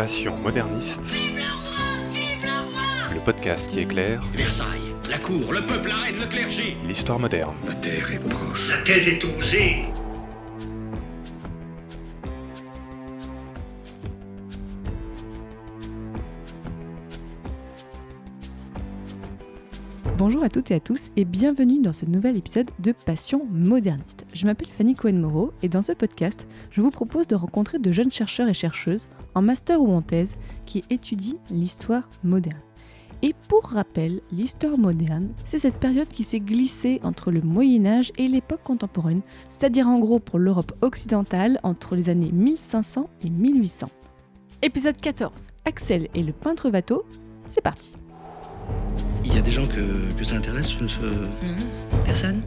Passion moderniste. Le podcast qui éclaire Versailles, la cour, le peuple, la reine, le clergé. l'histoire moderne. La terre est proche. La thèse est osée. Bonjour à toutes et à tous et bienvenue dans ce nouvel épisode de Passion moderniste. Je m'appelle Fanny Cohen-Moreau et dans ce podcast, je vous propose de rencontrer de jeunes chercheurs et chercheuses en master ou en thèse qui étudient l'histoire moderne. Et pour rappel, l'histoire moderne, c'est cette période qui s'est glissée entre le Moyen Âge et l'époque contemporaine, c'est-à-dire en gros pour l'Europe occidentale entre les années 1500 et 1800. Épisode 14, Axel et le peintre Watteau, c'est parti. Il y a des gens que, que ça intéresse ce- Non, personne?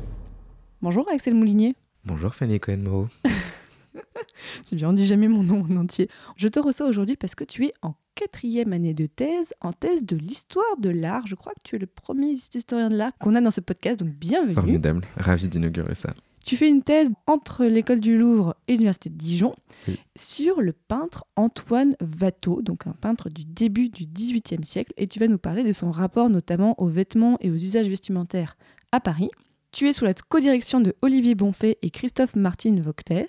Bonjour Axel Moulinier. Bonjour Fanny Cohen-Moreau. C'est bien, on dit jamais mon nom en entier. Je te reçois aujourd'hui parce que tu es en quatrième année de thèse, en thèse de l'histoire de l'art. Je crois que tu es le premier historien de l'art qu'on a dans ce podcast, donc bienvenue. Formidable, ravi d'inaugurer ça. Tu fais une thèse entre l'école du Louvre et l'université de Dijon Oui. sur le peintre Antoine Watteau, donc un peintre du début du XVIIIe siècle, et tu vas nous parler de son rapport notamment aux vêtements et aux usages vestimentaires à Paris. Tu es sous la codirection de Olivier Bonfait et Christophe Martin Vocter.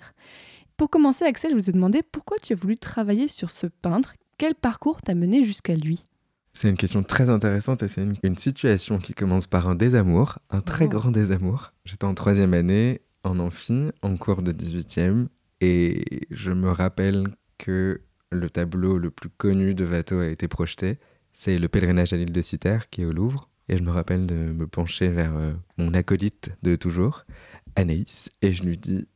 Pour commencer, Axel, je voulais te demander pourquoi tu as voulu travailler sur ce peintre Quel parcours t'a mené jusqu'à lui? C'est une question très intéressante et c'est une, une situation qui commence par un désamour, un très Oh. grand désamour. J'étais en troisième année, en amphi, en cours de 18e, et je me rappelle que le tableau le plus connu de Watteau a été projeté. C'est le pèlerinage à l'île de Citer, qui est au Louvre. Et je me rappelle de me pencher vers euh, mon acolyte de toujours, Anaïs, et je lui dis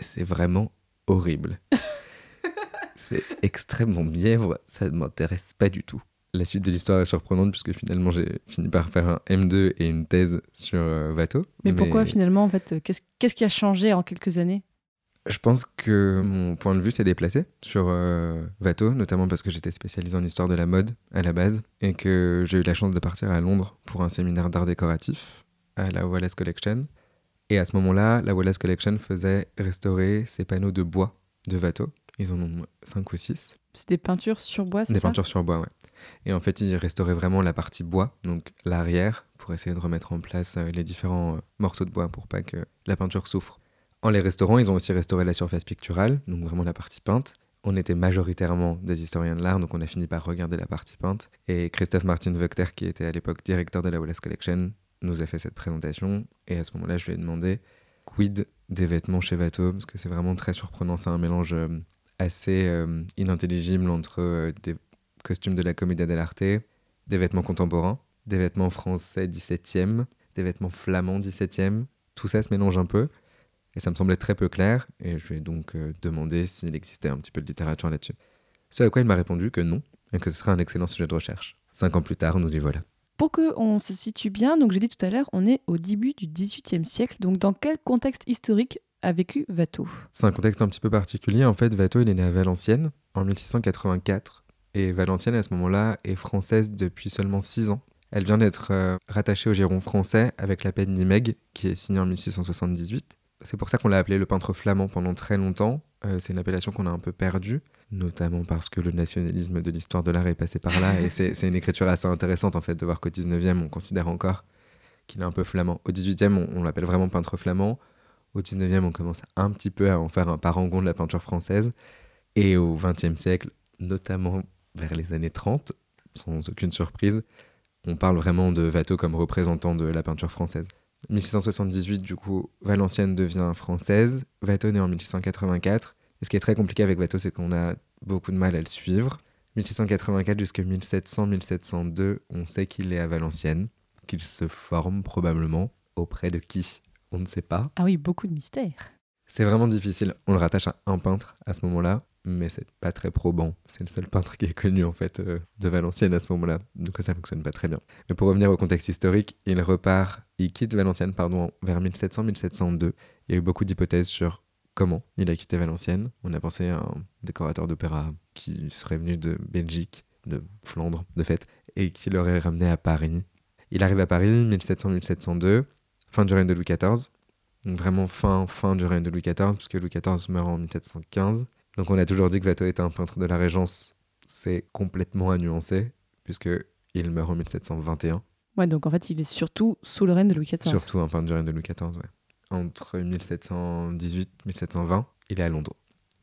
C'est vraiment horrible. c'est extrêmement mièvre, ça ne m'intéresse pas du tout. La suite de l'histoire est surprenante puisque finalement j'ai fini par faire un M2 et une thèse sur euh, Watteau. Mais, pourquoi finalement, en fait, euh, qu'est-ce qu'est-ce qui a changé en quelques années? Je pense que mon point de vue s'est déplacé sur euh, Watteau, notamment parce que j'étais spécialisé en histoire de la mode à la base et que j'ai eu la chance de partir à Londres pour un séminaire d'art décoratif à la Wallace Collection. Et à ce moment-là, la Wallace Collection faisait restaurer ces panneaux de bois de Watteau. Ils en ont 5 ou 6. C'est des peintures sur bois, c'est Des ça? peintures sur bois, ouais. Et en fait, ils restauraient vraiment la partie bois, donc l'arrière, pour essayer de remettre en place euh, les différents euh, morceaux de bois pour pas que la peinture souffre. En les restaurant, ils ont aussi restauré la surface picturale, donc vraiment la partie peinte. On était majoritairement des historiens de l'art, donc on a fini par regarder la partie peinte. Et Christophe Martin Veuchter, qui était à l'époque directeur de la Wallace Collection, nous a fait cette présentation. Et à ce moment-là, je lui ai demandé quid des vêtements chez Watteau, parce que c'est vraiment très surprenant. C'est un mélange euh, assez euh, inintelligible entre euh, des costumes de la Commedia dell'arte, des vêtements contemporains, des vêtements français 17e, des vêtements flamands 17e. Tout ça se mélange un peu. Et ça me semblait très peu clair. Et je lui ai donc euh, demandé s'il existait un petit peu de littérature là-dessus. Ce à quoi il m'a répondu que non, et que ce serait un excellent sujet de recherche. Cinq ans plus tard, nous y voilà. Pour qu'on se situe bien, donc j'ai dit tout à l'heure, on est au début du XVIIIe siècle. Donc dans quel contexte historique a vécu Watteau? C'est un contexte un petit peu particulier. En fait, Watteau, il est né à Valenciennes en 1684. Et Valenciennes, à ce moment-là, est française depuis seulement 6 ans. Elle vient d'être euh, rattachée au giron français avec la peine d'Imeg, qui est signée en 1678. C'est pour ça qu'on l'a appelé le peintre flamand pendant très longtemps. Euh, c'est une appellation qu'on a un peu perdue, notamment parce que le nationalisme de l'histoire de l'art est passé par là. et c'est une écriture assez intéressante, en fait, de voir qu'au 19e, on considère encore qu'il est un peu flamand. Au 18e, on, on l'appelle vraiment peintre flamand. Au 19e, on commence un petit peu à en faire un parangon de la peinture française. Et au 20e siècle, notamment vers les années 30, sans aucune surprise, on parle vraiment de Watteau comme représentant de la peinture française. 1678, du coup, Valenciennes devient française. Watteau naît en 1684. Et ce qui est très compliqué avec Watteau, c'est qu'on a beaucoup de mal à le suivre. 1684 jusqu'à 1700-1702, on sait qu'il est à Valenciennes, qu'il se forme probablement auprès de qui? On ne sait pas. Ah oui, beaucoup de mystères. C'est vraiment difficile. On le rattache à un peintre à ce moment-là, mais c'est pas très probant. C'est le seul peintre qui est connu en fait euh, de Valenciennes à ce moment-là, donc ça fonctionne pas très bien. Mais pour revenir au contexte historique, il repart, il quitte Valenciennes vers 1700-1702. Il y a eu beaucoup d'hypothèses sur comment il a quitté Valenciennes. On a pensé à un décorateur d'opéra qui serait venu de Belgique, de Flandre de fait, et qui l'aurait ramené à Paris. Il arrive à Paris 1700-1702, fin du règne de Louis XIV. Donc vraiment fin, fin du règne de Louis XIV, puisque Louis XIV meurt en 1715. Donc on a toujours dit que Watteau était un peintre de la Régence c'est complètement à nuancer, puisque il meurt en 1721. Ouais, donc en fait, il est surtout sous le règne de Louis XIV. Surtout un peintre du règne de Louis XIV, ouais. Entre 1718 et 1720, il est à Londres.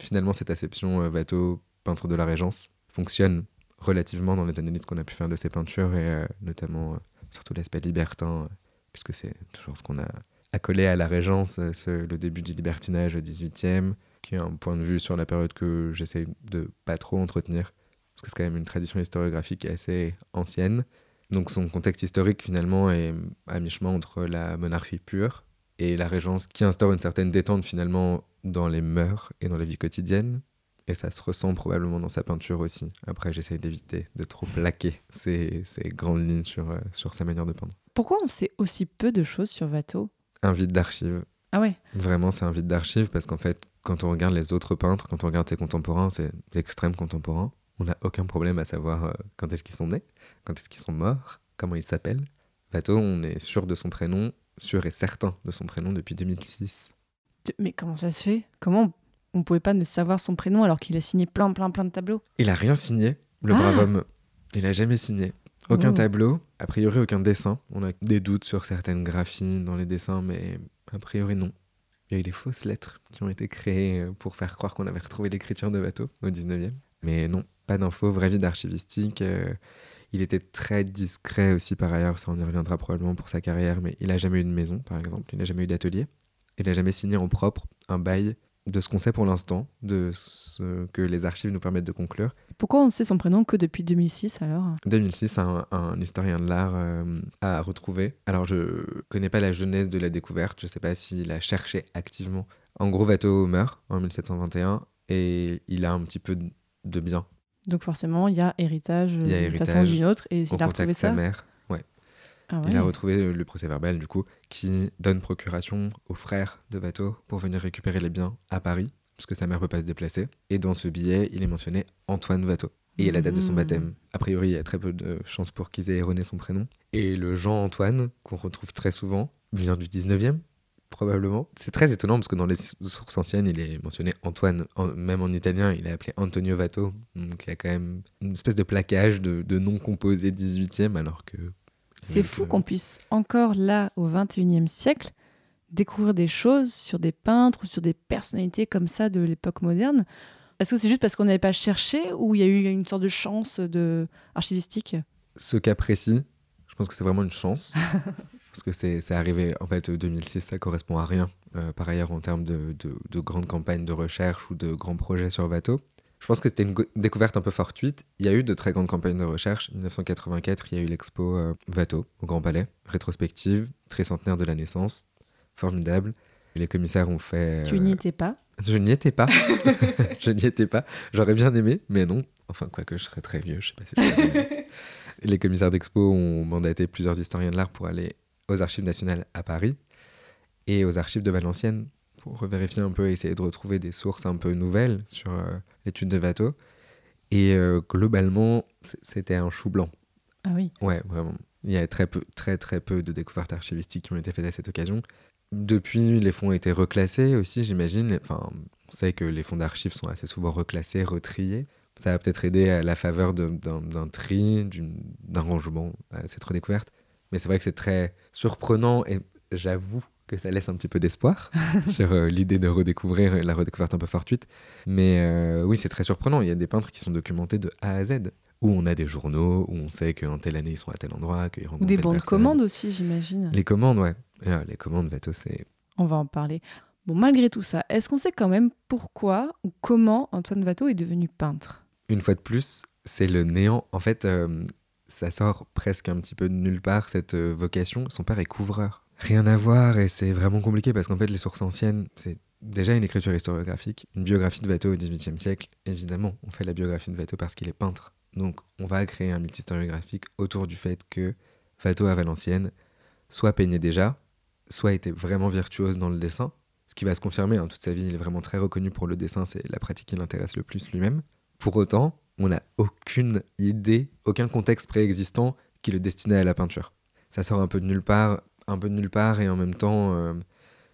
Finalement, cette acception euh, Watteau, peintre de la Régence, fonctionne relativement dans les analyses qu'on a pu faire de ses peintures, et euh, notamment euh, surtout l'aspect libertin, euh, puisque c'est toujours ce qu'on a accolé à la Régence, euh, ce- le début du libertinage au XVIIIe, qui est un point de vue sur la période que j'essaie de pas trop entretenir, parce que c'est quand même une tradition historiographique assez ancienne. Donc son contexte historique finalement est à mi-chemin entre la monarchie pure et la Régence qui instaure une certaine détente finalement dans les mœurs et dans la vie quotidienne. Et ça se ressent probablement dans sa peinture aussi. Après, j'essaie d'éviter de trop plaquer ces, ces grandes lignes sur, euh, sur sa manière de peindre. Pourquoi on sait aussi peu de choses sur Watteau? Un vide d'archives. Ah ouais Vraiment, c'est un vide d'archives parce qu'en fait, quand on regarde les autres peintres, quand on regarde ses contemporains, c'est extrêmes contemporains, on n'a aucun problème à savoir euh, quand est-ce qu'ils sont nés, quand est-ce qu'ils sont morts, comment ils s'appellent. Watteau, on est sûr de son prénom, sûr et certain de son prénom depuis 2006. Tu- Mais comment ça se fait? Comment on pouvait pas ne savoir son prénom alors qu'il a signé plein, plein, plein de tableaux? Il a rien signé, le Ah brave homme. Il a jamais signé. Aucun Oh. tableau, a priori aucun dessin. On a des doutes sur certaines graphies dans les dessins, mais a priori non. Il y a eu des fausses lettres qui ont été créées euh, pour faire croire qu'on avait retrouvé l'écriture de Watteau au 19e. Mais non, pas d'infos, vraie vie d'archivistique. euh, il était très discret aussi par ailleurs, ça on y reviendra probablement pour sa carrière, mais il a jamais eu de maison par exemple, il n'a jamais eu d'atelier. Il n'a jamais signé en propre un bail de ce qu'on sait pour l'instant, de ce que les archives nous permettent de conclure. Pourquoi on sait son prénom que depuis 2006 alors? 2006, un, un historien de l'art euh, a retrouvé. Alors, je connais pas la genèse de la découverte, je sais pas s'il a cherché activement. En gros, Watteau meurt en 1721 et il a un petit peu de bien Donc forcément, il y a héritage euh, d'une façon ou d'une autre et il a retrouvé sa mère. Ouais. Ah Il a retrouvé le procès verbal, du coup, qui donne procuration aux frères de Watteau pour venir récupérer les biens à Paris, parce que sa mère peut pas se déplacer. Et dans ce billet, il est mentionné Antoine Watteau. Et il y a la date de son Mhm. baptême. A priori, il y a très peu de chances pour qu'ils aient erroné son prénom. Et le Jean-Antoine, qu'on retrouve très souvent, vient du 19e, probablement. C'est très étonnant parce que dans les sources anciennes, il est mentionné Antoine. En- même en italien, il est appelé Antonio Watteau. Donc il y a quand même une espèce de plaquage de, de noms composés 18e, alors que. C'est fou qu'on puisse encore là, au 21e siècle, découvrir des choses sur des peintres ou sur des personnalités comme ça de l'époque moderne. Est-ce que c'est juste parce qu'on n'avait pas cherché ou il y a eu une sorte de chance de archivistique? Ce cas précis, je pense que c'est vraiment une chance. parce que c'est arrivé, en fait, 2006, ça correspond à rien. euh, par ailleurs, en termes de, de, de grandes campagnes de recherche ou de grands projets sur Watteau. Je pense que c'était une découverte un peu fortuite. Il y a eu de très grandes campagnes de recherche. En 1984, il y a eu l'expo euh, Watteau au Grand Palais, rétrospective, tricentenaire de la naissance, formidable. Les commissaires ont fait. Tu euh, n'y étais pas? Je n'y étais pas. je n'y étais pas. J'aurais bien aimé, mais non. Enfin, quoique je serais très vieux, je sais pas si je. Les commissaires d'expo ont mandaté plusieurs historiens de l'art pour aller aux archives nationales à Paris et aux archives de Valenciennes pour vérifier un peu, essayer de retrouver des sources un peu nouvelles sur euh, l'étude de Watteau. Et euh, globalement, c'était un chou blanc. Ah oui. Ouais, vraiment. Il y a très peu, très très peu de découvertes archivistiques qui ont été faites à cette occasion. Depuis, les fonds ont été reclassés aussi, j'imagine. Enfin, on sait que les fonds d'archives sont assez souvent reclassés, retriés. Ça a peut-être aidé à la faveur d'un tri, d'un rangement à cette redécouverte. Mais c'est vrai que c'est très surprenant et j'avoue que ça laisse un petit peu d'espoir sur euh, l'idée de redécouvrir la redécouverte un peu fortuite. Mais euh, oui, c'est très surprenant. Il y a des peintres qui sont documentés de A à Z où on a des journaux, où on sait qu'en telle année ils sont à tel endroit, qu'ils Ou rencontrent des telle bons de personne. commande aussi, j'imagine. Les commandes, ouais. Euh, les commandes, Vato, c'est. On va en parler. Bon, malgré tout ça, est-ce qu'on sait quand même pourquoi ou comment Antoine Watteau est devenu peintre? Une fois de plus, c'est le néant. En fait, euh, ça sort presque un petit peu de nulle part, cette euh, vocation. Son père est couvreur. Rien à voir, et c'est vraiment compliqué parce qu'en fait, les sources anciennes, c'est déjà une écriture historiographique. Une biographie de Watteau au XVIIIe siècle, évidemment, on fait la biographie de Watteau parce qu'il est peintre. Donc, on va créer un mythe historiographique autour du fait que Watteau à Valenciennes soit peignait déjà, soit était vraiment virtuose dans le dessin, ce qui va se confirmer. hein, toute sa vie, il est vraiment très reconnu pour le dessin, c'est la pratique qui l'intéresse le plus lui-même. Pour autant, on n'a aucune idée, aucun contexte préexistant qui le destinait à la peinture. Ça sort un peu de nulle part, un peu de nulle part, et en même temps, euh,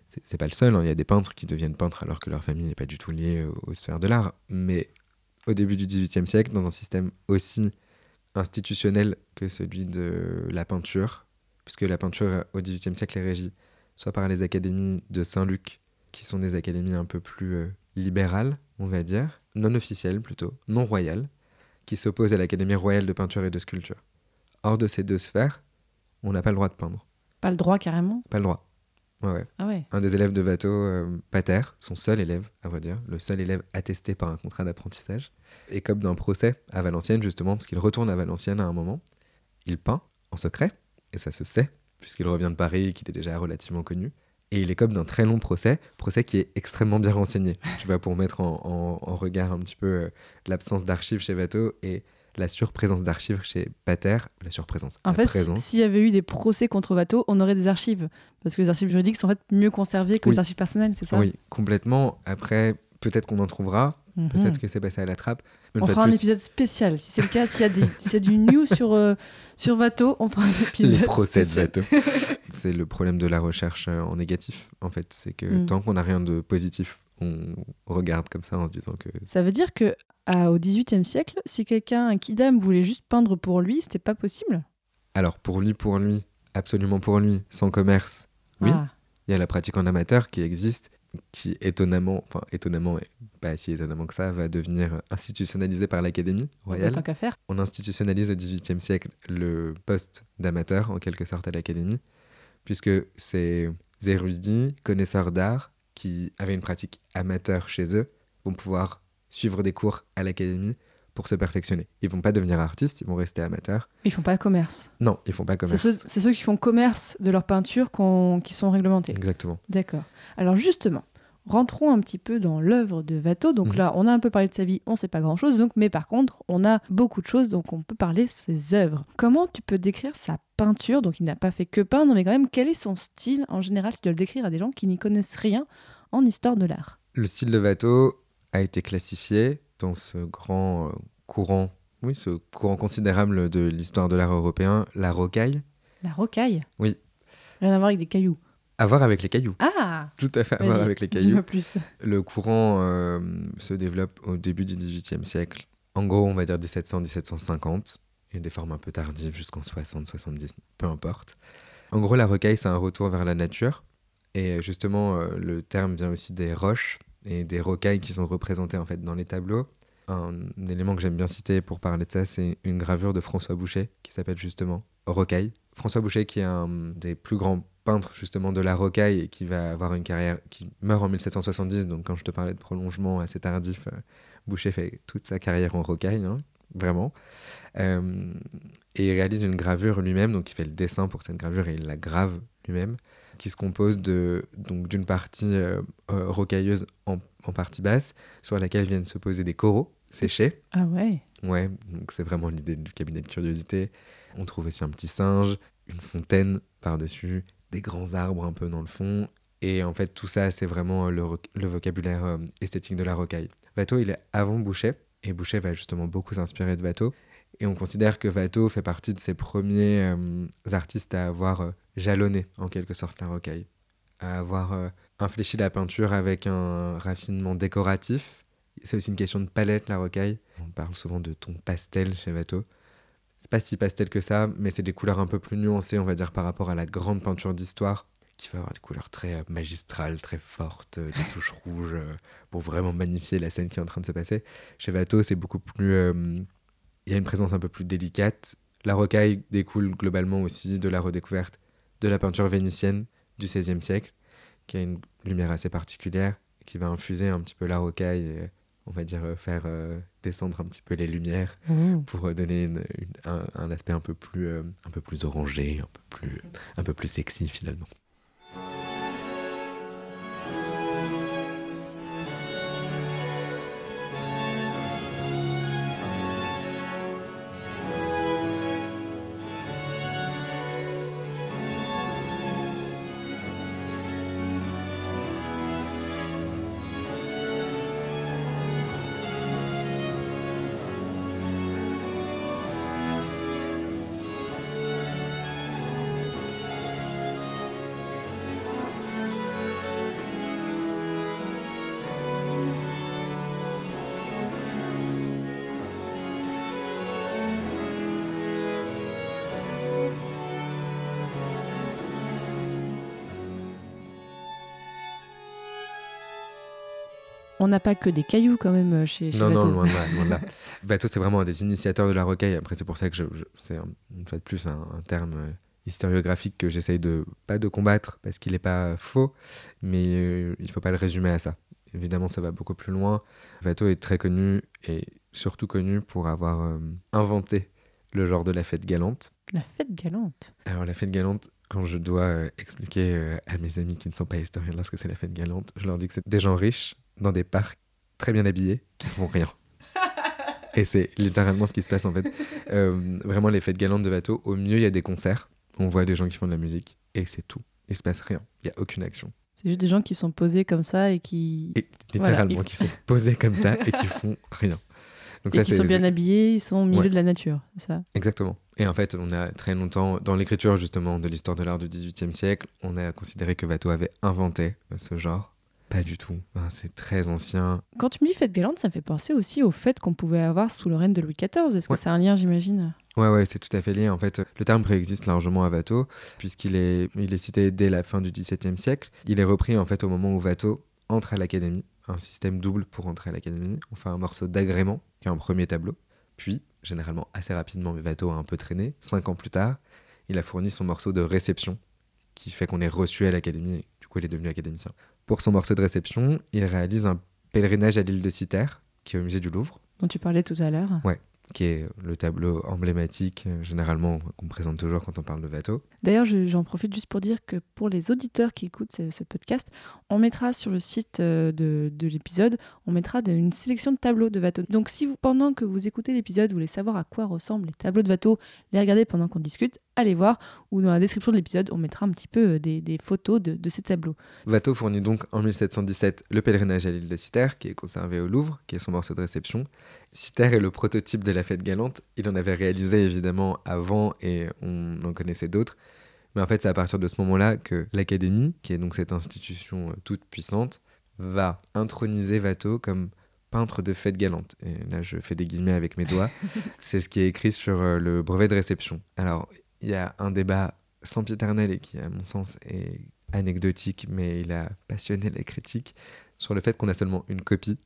c'est pas le seul. hein, Il y a des peintres qui deviennent peintres alors que leur famille n'est pas du tout liée aux, sphères de l'art. Mais au début du XVIIIe siècle dans un système aussi institutionnel que celui de la peinture, puisque la peinture au XVIIIe siècle est régie soit par les académies de Saint-Luc, qui sont des académies un peu plus euh, libérales, on va dire, non officielles plutôt, non royales, qui s'opposent à l'Académie royale de peinture et de sculpture. Hors de ces deux sphères, on n'a pas le droit de peindre. Pas le droit carrément? Pas le droit. Ouais, ouais. Ah ouais. Un des élèves de Watteau, euh, Pater, son seul élève, à vrai dire, le seul élève attesté par un contrat d'apprentissage, écope d'un procès à Valenciennes, justement, parce qu'il retourne à Valenciennes à un moment. Il peint en secret, et ça se sait, puisqu'il revient de Paris, qu'il est déjà relativement connu. Et il écope d'un très long procès, procès qui est extrêmement bien renseigné. Tu vois, pour mettre en, en- en regard un petit peu euh, l'absence d'archives chez Watteau et la surprésence d'archives chez Pater, la surprésence, En la fait, s'il y avait eu des procès contre Watteau, on aurait des archives. Parce que les archives juridiques sont en fait mieux conservées que Oui. les archives personnelles, c'est ça? Oui, complètement. Après, peut-être qu'on en trouvera, Mhm. peut-être que c'est passé à la trappe. On fera un plus, épisode spécial. Si c'est le cas, s'il y, a y du news sur, euh, sur Watteau, on fera un épisode les procès de bateau. c'est le problème de la recherche euh, en négatif, en fait. C'est que Mm. tant qu'on n'a rien de positif, on regarde comme ça en se disant que. Ça veut dire que à- au XVIIIe siècle, si quelqu'un, un kidam, voulait juste peindre pour lui, c'était pas possible? Alors, pour lui, pour lui, absolument pour lui, sans commerce, oui. Ah, Il y a la pratique en amateur qui existe, qui étonnamment, enfin étonnamment, pas si étonnamment que ça, va devenir institutionnalisée par l'Académie bah, royale. tant qu'à faire. On institutionnalise au XVIIIe siècle le poste d'amateur, en quelque sorte, à l'Académie, puisque ces érudits, connaisseurs d'art, qui avaient une pratique amateur chez eux, vont pouvoir suivre des cours à l'Académie pour se perfectionner. Ils vont pas devenir artistes, ils vont rester amateurs. Ils font pas commerce. Non, ils font pas commerce. ceux, c'est ceux qui font commerce de leur peinture qui sont réglementés. Exactement. D'accord. Alors justement, rentrons un petit peu dans l'œuvre de Watteau. Donc Mhm. là, on a un peu parlé de sa vie, on sait pas grand-chose. Donc, mais par contre, on a beaucoup de choses, donc on peut parler de ses œuvres. Comment tu peux décrire sa peinture? Donc il n'a pas fait que peindre, mais quand même, quel est son style? En général Si tu dois le décrire à des gens qui n'y connaissent rien en histoire de l'art. Le style de Watteau a été classifié dans ce grand euh, courant, oui, ce courant considérable de l'histoire de l'art européen, la rocaille. La rocaille? Oui. Rien à voir avec des cailloux. À voir avec les cailloux. Ah Tout à fait à voir avec les cailloux. plus. Le courant euh, se développe au début du XVIIIe siècle. En gros, on va dire 1700-1750. Il y a des formes un peu tardives jusqu'en 60-70, peu importe. En gros, la rocaille, c'est un retour vers la nature. Et justement, euh, le terme vient aussi des roches et des rocailles qui sont représentées en fait dans les tableaux. Un, élément que j'aime bien citer pour parler de ça, c'est une gravure de François Boucher qui s'appelle justement Rocaille. François Boucher, qui est un des plus grands peintres justement de la rocaille et qui va avoir une carrière qui meurt en 1770. Donc, quand je te parlais de prolongement assez tardif, euh, Boucher fait toute sa carrière en rocaille, hein, vraiment. Euh, et il réalise une gravure lui-même, donc il fait le dessin pour cette gravure et il la grave lui-même, qui se compose de donc d'une partie euh, euh, rocailleuse en, en partie basse, sur laquelle viennent se poser des coraux séchés. Ah ouais Ouais, donc c'est vraiment l'idée du cabinet de curiosité. On trouve aussi un petit singe, une fontaine par-dessus, des grands arbres un peu dans le fond. Et en fait, tout ça, c'est vraiment le, ro- le vocabulaire euh, esthétique de la rocaille. Watteau, il est avant Boucher, et Boucher va justement beaucoup s'inspirer de Watteau. Et on considère que Watteau fait partie de ces premiers euh, artistes à avoir euh, jalonné, en quelque sorte, la rocaille. À avoir euh, infléchi la peinture avec un raffinement décoratif. C'est aussi une question de palette, la rocaille. On parle souvent de ton pastel chez Watteau. C'est pas si pastel que ça, mais c'est des couleurs un peu plus nuancées, on va dire, par rapport à la grande peinture d'histoire, qui va avoir des couleurs très magistrales, très fortes, des touches rouges, pour vraiment magnifier la scène qui est en train de se passer. Chez Watteau, c'est beaucoup plus... Il y a une présence un peu plus délicate. La rocaille découle globalement aussi de la redécouverte de la peinture vénitienne du XVIe siècle, qui a une lumière assez particulière, qui va infuser un petit peu la rocaille et, on va dire, faire euh, descendre un petit peu les lumières pour euh, donner une- une- un, un aspect un peu plus euh, un peu plus orangé, un peu plus un peu plus sexy finalement. On n'a pas que des cailloux quand même euh, chez, chez Non, non, Watteau. loin de là. loin de là. Watteau, c'est vraiment un des initiateurs de la rocaille. Après, c'est pour ça que je, je- c'est un- une fois de plus un, un terme euh, historiographique que j'essaye de pas de combattre parce qu'il n'est pas faux, mais euh, il faut pas le résumer à ça. Évidemment, ça va beaucoup plus loin. Watteau est très connu et surtout connu pour avoir euh, inventé le genre de la fête galante. La fête galante. Alors la fête galante, quand je dois euh, expliquer euh, à mes amis qui ne sont pas historiens de ce que c'est la fête galante, je leur dis que c'est des gens riches dans des parcs très bien habillés qui font rien. Et c'est littéralement ce qui se passe en fait. Euh, vraiment les fêtes galantes de Watteau, au mieux il y a des concerts, on voit des gens qui font de la musique et c'est tout. Il se passe rien, il n'y a aucune action. C'est juste des gens qui sont posés comme ça et qui, Et littéralement qui sont posés comme ça et qui font rien. Donc et qui sont bien habillés, ils sont au milieu Ouais. de la nature. c'est Ça? Exactement. Et en fait, on a très longtemps, dans l'écriture justement de l'histoire de l'art du XVIIIe siècle, on a considéré que Watteau avait inventé euh, ce genre. Pas du tout. Hein, c'est très ancien. Quand tu me dis fête galante, ça me fait penser aussi aux fêtes qu'on pouvait avoir sous le règne de Louis XIV. Est-ce que c'est un lien, j'imagine? Ouais, ouais, c'est tout à fait lié. En fait, le terme préexiste largement à Watteau, puisqu'il est, il est cité dès la fin du XVIIe siècle. Il est repris en fait au moment où Watteau entre à l'académie. Un système double pour entrer à l'académie. On fait un morceau d'agrément, qui est un premier tableau. Puis, généralement assez rapidement, mais Watteau a un peu traîné. Cinq ans plus tard, il a fourni son morceau de réception, qui fait qu'on est reçu à l'académie. et Du coup, il est devenu académicien. Pour son morceau de réception, il réalise un pèlerinage à l'île de Citerre, qui est au musée du Louvre dont tu parlais tout à l'heure. qui est le tableau emblématique, euh, généralement, qu'on présente toujours quand on parle de Watteau. D'ailleurs, je- j'en profite juste pour dire que pour les auditeurs qui écoutent ce, ce podcast, on mettra sur le site euh, de, de l'épisode, on mettra une sélection de tableaux de Watteau. Donc si vous, pendant que vous écoutez l'épisode, vous voulez savoir à quoi ressemblent les tableaux de Watteau, les regarder pendant qu'on discute, allez voir, ou dans la description de l'épisode, on mettra un petit peu euh, des, des photos de, de ces tableaux. Watteau fournit donc en 1717 le pèlerinage à l'île de Citerre, qui est conservé au Louvre, qui est son morceau de réception. Citerre est le prototype de la fête galante. Il en avait réalisé évidemment avant et on en connaissait d'autres. Mais en fait, c'est à partir de ce moment-là que l'Académie, qui est donc cette institution euh, toute puissante, va introniser Watteau comme peintre de fête galante. Et là, je fais des guillemets avec mes doigts. c'est ce qui est écrit sur euh, le brevet de réception. Alors, il y a un débat sempiternel et qui, à mon sens, est anecdotique, mais il a passionné les critiques sur le fait qu'on a seulement une copie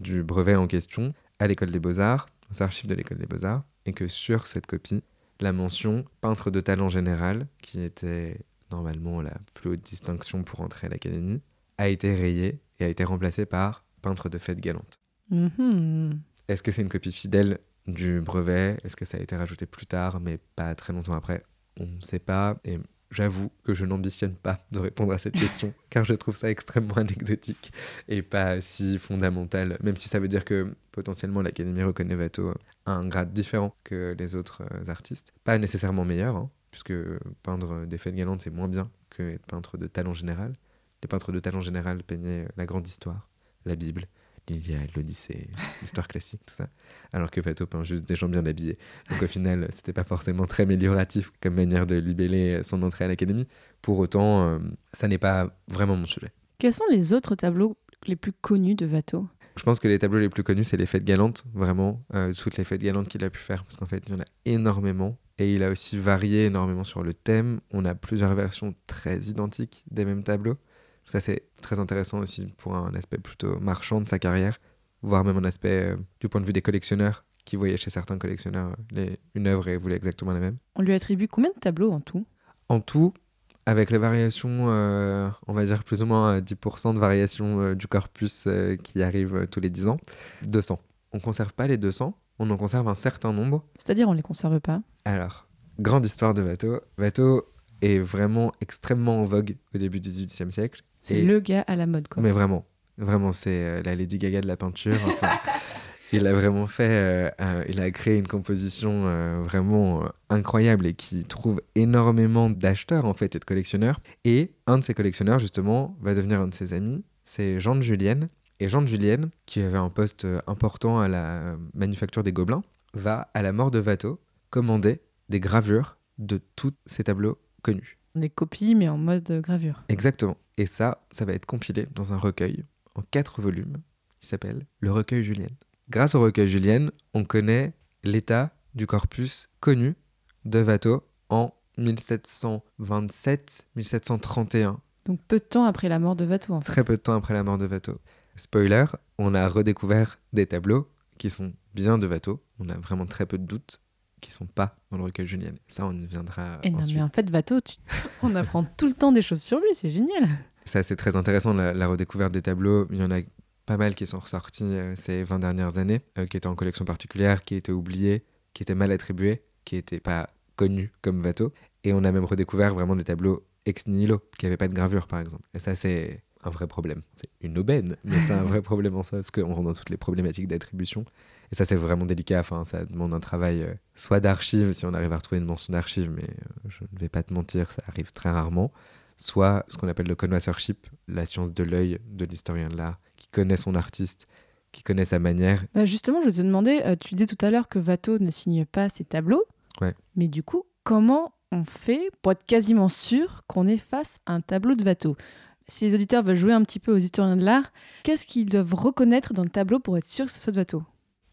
du brevet en question à l'école des beaux-arts, aux archives de l'école des beaux-arts, et que sur cette copie, la mention peintre de talent général, qui était normalement la plus haute distinction pour entrer à l'académie, a été rayée et a été remplacée par peintre de fête galante. Mhm. Est-ce que c'est une copie fidèle du brevet Est-ce que ça a été rajouté plus tard, mais pas très longtemps après On ne sait pas. Et j'avoue que je n'ambitionne pas de répondre à cette question, car je trouve ça extrêmement anecdotique et pas si fondamental, même si ça veut dire que potentiellement l'Académie reconnaît Watteau à un grade différent que les autres euh, artistes. Pas nécessairement meilleur, hein, puisque peindre des fêtes galantes, c'est moins bien que être peintre de talent général. Les peintres de talent général peignaient la grande histoire, la Bible, l'Iliade, l'Odyssée, l'histoire classique, tout ça. Alors que Watteau peint juste des gens bien habillés. Donc au final, c'était pas forcément très amélioratif comme manière de libeller son entrée à l'académie. Pour autant, euh, ça n'est pas vraiment mon sujet. Quels sont les autres tableaux les plus connus de Watteau Je pense que les tableaux les plus connus, c'est les fêtes galantes, vraiment, euh, toutes les fêtes galantes qu'il a pu faire, parce qu'en fait, il y en a énormément. Et il a aussi varié énormément sur le thème. On a plusieurs versions très identiques des mêmes tableaux. Ça, c'est très intéressant aussi pour un aspect plutôt marchand de sa carrière, voire même un aspect euh, du point de vue des collectionneurs, qui voyaient chez certains collectionneurs euh, les- une œuvre et voulaient exactement la même. On lui attribue combien de tableaux en tout? En tout, avec les variations, euh, on va dire plus ou moins euh, 10% de variations euh, du corpus qui arrivent euh, tous les 10 ans, 200. On conserve pas les 200, on en conserve un certain nombre. C'est-à-dire on les conserve pas? Alors, grande histoire de Watteau. Watteau est vraiment extrêmement en vogue au début du XVIIIe siècle. C'est le gars à la mode quoi. Mais vraiment, vraiment, c'est euh, la Lady Gaga de la peinture. Enfin, il a vraiment fait, euh, il a créé une composition euh, vraiment euh, incroyable et qui trouve énormément d'acheteurs en fait et de collectionneurs. Et un de ces collectionneurs justement va devenir un de ses amis, c'est Jean de Julienne. Et Jean de Julienne, qui avait un poste important à la manufacture des Gobelins, va à la mort de Watteau commander des gravures de tous ces tableaux connus. Des copies mais en mode gravure. Exactement. Et ça, ça va être compilé dans un recueil en quatre volumes qui s'appelle Le recueil Julienne. Grâce au recueil Julienne, on connaît l'état du corpus connu de Watteau en 1727-1731, Donc peu de temps après la mort de Watteau en fait. très peu de temps après la mort de Watteau. Spoiler, on a redécouvert des tableaux qui sont bien de Watteau. On a vraiment très peu de doutes qui sont pas dans le recueil Julienne. Ça, on y viendra Et non, ensuite. mais en fait, Vato, tu- on apprend tout le temps des choses sur lui, c'est génial. Ça, c'est très intéressant, la, la redécouverte des tableaux. Il y en a pas mal qui sont ressortis euh, ces 20 dernières années, euh, qui étaient en collection particulière, qui étaient oubliés, qui étaient mal attribués, qui n'étaient pas connus comme Watteau. Et on a même redécouvert vraiment des tableaux ex nihilo, qui n'avaient pas de gravure, par exemple. Et ça, c'est un vrai problème. C'est une aubaine, mais c'est un vrai problème en soi, parce qu'on rentre dans toutes les problématiques d'attribution. Et ça, c'est vraiment délicat. Enfin, ça demande un travail euh, soit d'archives, si on arrive à retrouver une mention d'archives, mais euh, je ne vais pas te mentir, ça arrive très rarement. Soit ce qu'on appelle le connoisseurship, la science de l'œil de l'historien de l'art, qui connaît son artiste, qui connaît sa manière. Bah, justement, je te demandais, euh, tu disais tout à l'heure que Vato ne signe pas ses tableaux. Ouais. Mais du coup, comment on fait pour être quasiment sûr qu'on est face à un tableau de Vato Si les auditeurs veulent jouer un petit peu aux historiens de l'art, qu'est-ce qu'ils doivent reconnaître dans le tableau pour être sûr que ce soit de Vato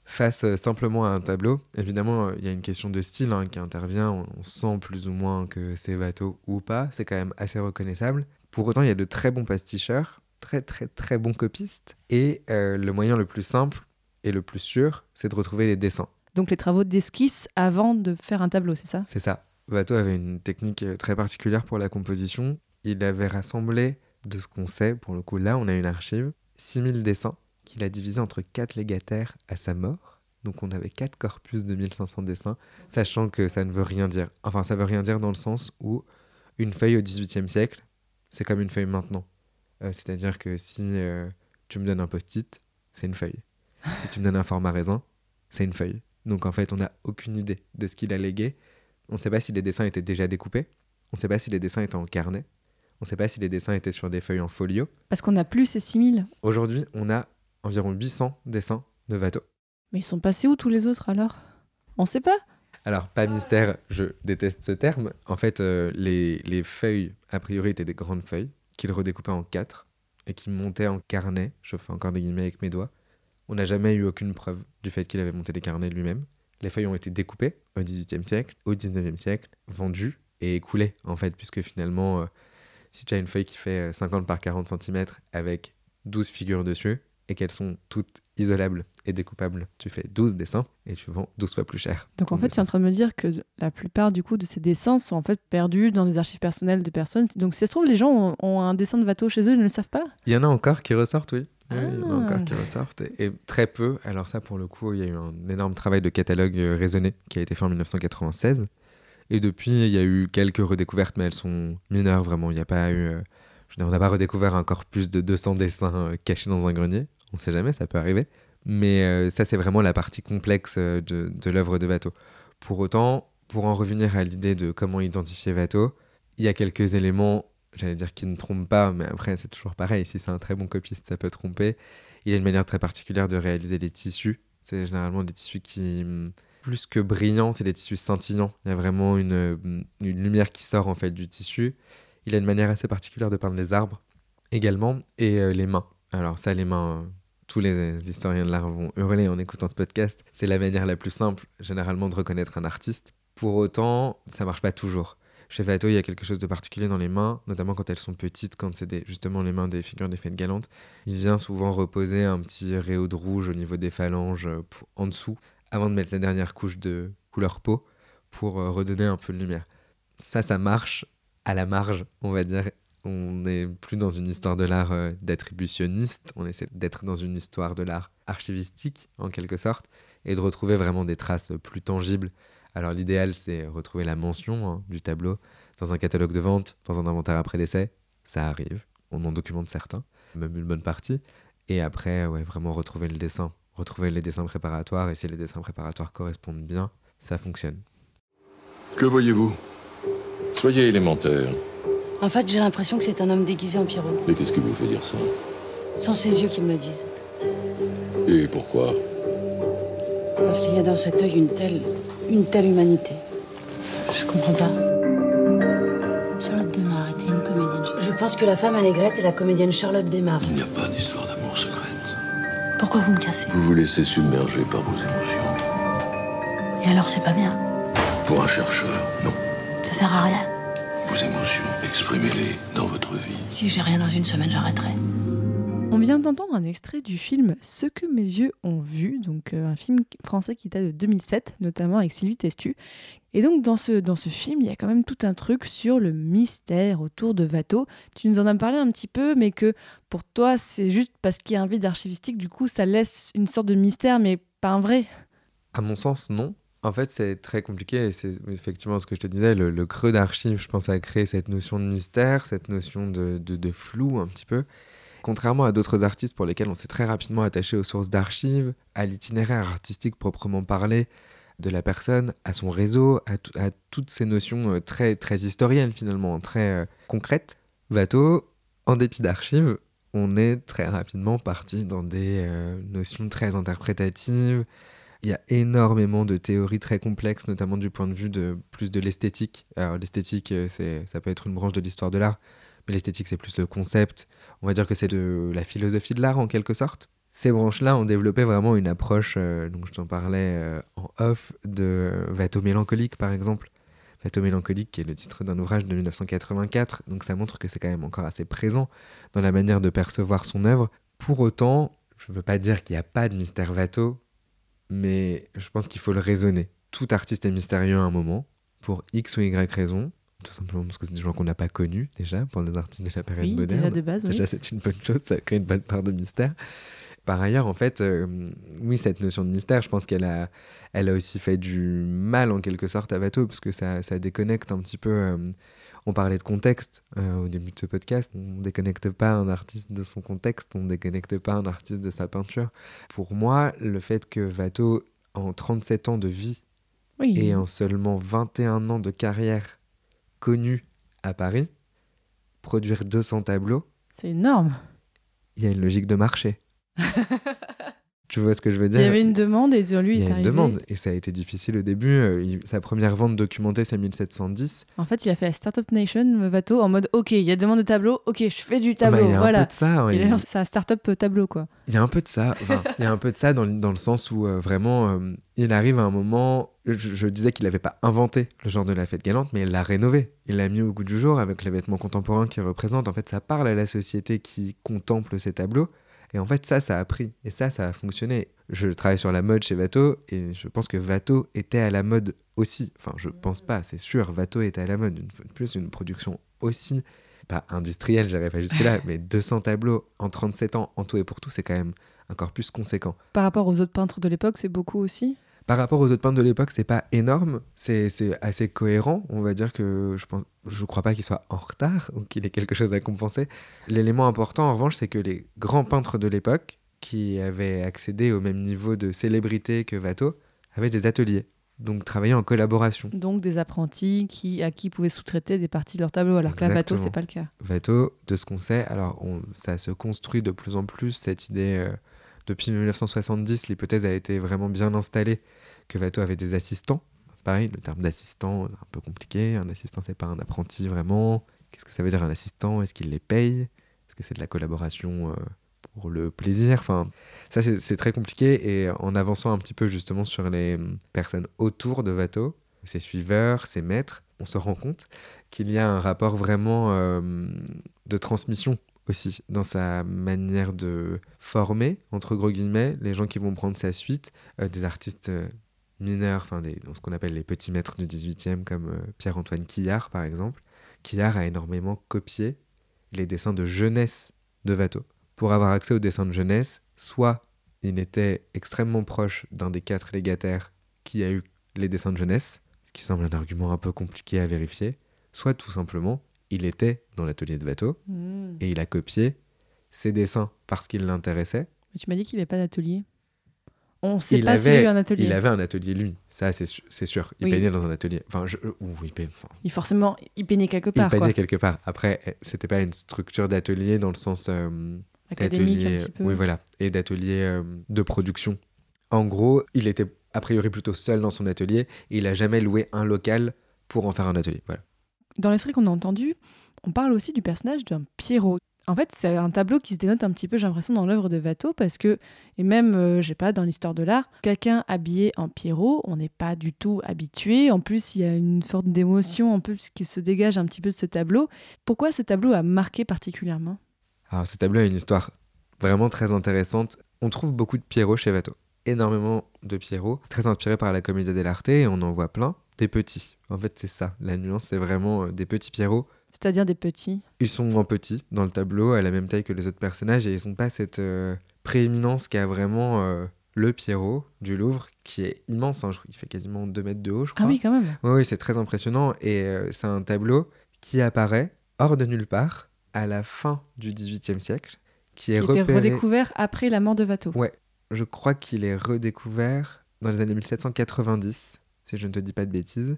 Face euh, simplement à un tableau, évidemment, euh, il y a une question de style hein, qui intervient. On, on sent plus ou moins que c'est Watteau ou pas. C'est quand même assez reconnaissable. Pour autant, il y a de très bons pasticheurs, très très très bons copistes. Et euh, le moyen le plus simple et le plus sûr, c'est de retrouver les dessins. Donc les travaux d'esquisse avant de faire un tableau, c'est ça? C'est ça. Watteau avait une technique très particulière pour la composition. Il avait rassemblé, de ce qu'on sait, pour le coup là on a une archive, 6000 dessins qu'il a divisés entre quatre légataires à sa mort. Donc on avait quatre corpus de 1500 dessins, sachant que ça ne veut rien dire. Enfin ça veut rien dire dans le sens où une feuille au XVIIIe siècle, c'est comme une feuille maintenant. Euh, C'est-à-dire que si euh, tu me donnes un post-it, c'est une feuille. Si tu me donnes un format raisin, c'est une feuille. Donc en fait on n'a aucune idée de ce qu'il a légué. On ne sait pas si les dessins étaient déjà découpés. On ne sait pas si les dessins étaient en carnet. On ne sait pas si les dessins étaient sur des feuilles en folio. Parce qu'on n'a plus ces 6000. Aujourd'hui, on a environ 800 dessins de Watteau. Mais ils sont passés où tous les autres alors? On sait pas? Alors, pas mystère, je déteste ce terme. En fait, euh, les, les feuilles, a priori, étaient des grandes feuilles qu'il redécoupait en quatre et qui montait en carnet. Je fais encore des guillemets avec mes doigts. On n'a jamais eu aucune preuve du fait qu'il avait monté les carnets lui-même. Les feuilles ont été découpées au XVIIIe siècle, au XIXe siècle, vendues et écoulées, en fait, puisque finalement, euh, si tu as une feuille qui fait euh, 50 par 40 cm avec 12 figures dessus et qu'elles sont toutes isolables et découpables, tu fais 12 dessins et tu vends 12 fois plus cher. Donc en fait, tu es en train de me dire que la plupart du coup de ces dessins sont en fait perdus dans des archives personnelles de personnes. Donc si ça se trouve, les gens ont, ont un dessin de Watteau chez eux, ils ne le savent pas? Il y en a encore qui ressortent, oui. Oui, il y en a Ah. encore qui ressortent. Et, et très peu. Alors ça, pour le coup, il y a eu un énorme travail de catalogue euh, raisonné qui a été fait en 1996. Et depuis, il y a eu quelques redécouvertes, mais elles sont mineures, vraiment. Il n'y a pas eu... euh, on n'a pas redécouvert un corpus de 200 dessins euh, cachés dans un grenier. On ne sait jamais, ça peut arriver. Mais euh, ça, c'est vraiment la partie complexe euh, de, l'œuvre de Watteau. Pour autant, pour en revenir à l'idée de comment identifier Watteau, il y a quelques éléments, j'allais dire qui ne trompent pas, mais après, c'est toujours pareil. Si c'est un très bon copiste, ça peut tromper. Il a une manière très particulière de réaliser les tissus. C'est généralement des tissus qui, hum, plus que brillants, c'est des tissus scintillants. Il y a vraiment une, hum, une lumière qui sort en fait du tissu. Il a une manière assez particulière de peindre les arbres également et euh, les mains. Alors ça, les mains, tous les historiens de l'art vont hurler en écoutant ce podcast. C'est la manière la plus simple, généralement, de reconnaître un artiste. Pour autant, ça marche pas toujours. Chez Watteau, il y a quelque chose de particulier dans les mains, notamment quand elles sont petites, quand c'est justement les mains des figures des fêtes galantes. Il vient souvent reposer un petit réau de rouge au niveau des phalanges euh, en dessous, avant de mettre la dernière couche de couleur peau, pour euh, redonner un peu de lumière. Ça, ça marche à la marge, on va dire. On n'est plus dans une histoire de l'art euh, d'attributionniste, on essaie d'être dans une histoire de l'art archivistique, en quelque sorte, et de retrouver vraiment des traces plus tangibles. Alors l'idéal, c'est retrouver la mention hein, du tableau dans un catalogue de vente, dans un inventaire après décès. Ça arrive, on en documente certains, même une bonne partie. Et après, ouais, vraiment retrouver le dessin, retrouver les dessins préparatoires, et si les dessins préparatoires correspondent bien, ça fonctionne. Que voyez-vous? Soyez élémentaire. En fait, j'ai l'impression que c'est un homme déguisé en Pierrot. Mais qu'est-ce qui vous fait dire ça Ce sont ses yeux qui me le disent. Et pourquoi Parce qu'il y a dans cet œil une telle, une telle humanité. Je comprends pas. Charlotte Desmar était une comédienne. Je pense que la femme à négrette est la comédienne Charlotte Desmar. Il n'y a pas d'histoire d'amour secrète. Pourquoi vous me cassez? Vous vous laissez submerger par vos émotions. Et alors, c'est pas bien? Pour un chercheur, non. Ça sert à rien. Vos émotions, exprimez-les dans votre vie. Si j'ai rien dans une semaine, j'arrêterai. On vient d'entendre un extrait du film Ce que mes yeux ont vu, donc euh, un film français qui date de 2007, notamment avec Sylvie Testu. Et donc dans ce, dans ce film, il y a quand même tout un truc sur le mystère autour de Watteau. Tu nous en as parlé un petit peu, mais que pour toi, c'est juste parce qu'il y a un vide archivistique, du coup, ça laisse une sorte de mystère, mais pas un vrai. À mon sens, non. En fait, c'est très compliqué et c'est effectivement ce que je te disais, le, creux d'archives, je pense, a créé cette notion de mystère, cette notion de, de, flou un petit peu. Contrairement à d'autres artistes pour lesquels on s'est très rapidement attaché aux sources d'archives, à l'itinéraire artistique proprement parlé de la personne, à son réseau, à, à toutes ces notions euh, très, très historiennes finalement, très euh, concrètes, Vato, en dépit d'archives, on est très rapidement parti dans des euh, notions très interprétatives. Il y a énormément de théories très complexes, notamment du point de vue de plus de l'esthétique. Alors l'esthétique, c'est, ça peut être une branche de l'histoire de l'art, mais l'esthétique c'est plus le concept. On va dire que c'est de la philosophie de l'art en quelque sorte. Ces branches-là ont développé vraiment une approche, euh, donc je t'en parlais euh, en off, de Vato mélancolique par exemple. Vato mélancolique qui est le titre d'un ouvrage de 1984, donc ça montre que c'est quand même encore assez présent dans la manière de percevoir son œuvre. Pour autant, je ne veux pas dire qu'il n'y a pas de mystère Vato, mais je pense qu'il faut le raisonner. Tout artiste est mystérieux à un moment, pour X ou Y raison, tout simplement parce que c'est des gens qu'on n'a pas connus déjà, pour des artistes de la période Oui, moderne. déjà de base, oui. Déjà, c'est une bonne chose, ça crée une bonne part de mystère. Par ailleurs, en fait, euh, oui, cette notion de mystère, je pense qu'elle a, elle a aussi fait du mal en quelque sorte à Vato, parce que ça, ça déconnecte un petit peu. euh, on parlait de contexte euh, au début de ce podcast. On déconnecte pas un artiste de son contexte, on déconnecte pas un artiste de sa peinture. Pour moi, le fait que Vato, en 37 ans de vie Oui. et en seulement 21 ans de carrière connue à Paris, produire 200 tableaux, C'est énorme. il y a une logique de marché. tu vois ce que je veux Il dire y avait une demande et lui Il y est a une arrivé. demande et ça a été difficile au début. Euh, il- sa première vente documentée, c'est 1710. En fait, il a fait la Startup Nation, Vato, en mode OK, il y a demande de tableau, OK, je fais du Bah, tableau. il y a un peu de ça. hein, Il a il- lancé sa startup euh, tableau, quoi. Il y a un peu de ça. Enfin, il y a un peu de ça dans, le- dans le sens où euh, vraiment, euh, il arrive à un moment. Je, je disais qu'il n'avait pas inventé le genre de la fête galante, mais il l'a rénové. Il l'a mis au goût du jour avec les vêtements contemporains qu'il représente. En fait, ça parle à la société qui contemple ces tableaux. Et en fait, ça, ça a pris. Et ça, ça a fonctionné. Je travaille sur la mode chez Vato et je pense que Vato était à la mode aussi. Enfin, je pense pas, c'est sûr. Vato était à la mode. Une fois de plus, une production aussi, pas industrielle, j'irai pas jusque-là, mais 200 tableaux en 37 ans, en tout et pour tout, c'est quand même un corpus conséquent. Par rapport aux autres peintres de l'époque, c'est beaucoup aussi? Par rapport aux autres peintres de l'époque, c'est pas énorme, c'est assez cohérent. On va dire que je pense, je crois pas qu'il soit en retard ou qu'il ait quelque chose à compenser. L'élément important, en revanche, c'est que les grands peintres de l'époque, qui avaient accédé au même niveau de célébrité que Watteau, avaient des ateliers, donc travaillaient en collaboration. Donc des apprentis qui, à qui pouvaient sous-traiter des parties de leur tableau, alors que la Vato, c'est pas le cas. Watteau, de ce qu'on sait, alors on- ça se construit de plus en plus, cette idée, euh, depuis 1970, l'hypothèse a été vraiment bien installée que Watteau avait des assistants. Pareil, le terme d'assistant, est un peu compliqué. Un assistant, c'est pas un apprenti vraiment. Qu'est-ce que ça veut dire un assistant? Est-ce qu'il les paye? Est-ce que c'est de la collaboration euh, pour le plaisir? Enfin, ça, c'est très compliqué. Et en avançant un petit peu justement sur les hum, personnes autour de Watteau, ses suiveurs, ses maîtres, on se rend compte qu'il y a un rapport vraiment euh, de transmission aussi dans sa manière de former, entre gros guillemets, les gens qui vont prendre sa suite, euh, des artistes euh, mineurs, enfin ce qu'on appelle les petits maîtres du 18e, comme euh, Pierre-Antoine Quillard par exemple. Quillard a énormément copié les dessins de jeunesse de Watteau. Pour avoir accès aux dessins de jeunesse, soit il était extrêmement proche d'un des quatre légataires qui a eu les dessins de jeunesse, ce qui semble un argument un peu compliqué à vérifier, soit tout simplement il était dans l'atelier de Watteau Hmm. et il a copié ses dessins parce qu'il l'intéressait. Mais tu m'as dit qu'il n'y avait pas d'atelier. On sait Il pas s'il y a avait, eu un atelier. il avait un atelier lui, ça c'est sûr. Il Oui. peignait dans un atelier. Enfin, je, ou il, peignait- enfin, Il forcément, il peignait quelque il part, peignait quoi. quelque part. Après, eh, c'était pas une structure d'atelier dans le sens euh, Académique, un d'atelier, petit peu. oui voilà, et d'atelier euh, de production. En gros, il était a priori plutôt seul dans son atelier et il a jamais loué un local pour en faire un atelier. Voilà. Dans l'extrait qu'on a entendu, on parle aussi du personnage d'un Pierrot. En fait, c'est un tableau qui se dénote un petit peu, j'ai l'impression, dans l'œuvre de Watteau, parce que, et même, euh, je sais pas, dans l'histoire de l'art, quelqu'un habillé en Pierrot, on n'est pas du tout habitué. En plus, il y a une forme d'émotion un peu qui se dégage un petit peu de ce tableau. Pourquoi ce tableau a marqué particulièrement? Alors ce tableau a une histoire vraiment très intéressante. On trouve beaucoup de Pierrot chez Watteau. Énormément de Pierrot, très inspiré par la Commedia dell'arte, et on en voit plein. Des petits. En fait, c'est ça. La nuance, c'est vraiment euh, des petits Pierrot. C'est-à-dire des petits. Ils sont en petits dans le tableau, à la même taille que les autres personnages, et ils n'ont pas cette euh, prééminence qu'a vraiment euh, le Pierrot du Louvre, qui est immense. hein. Qu'il fait quasiment 2 mètres de haut, je crois. Ah oui, quand même. Oui, c'est très impressionnant. Et euh, c'est un tableau qui apparaît hors de nulle part à la fin du XVIIIe siècle, qui est Qui repéré. redécouvert après la mort de Watteau. Ouais, je crois qu'il est redécouvert dans les années 1790, si je ne te dis pas de bêtises.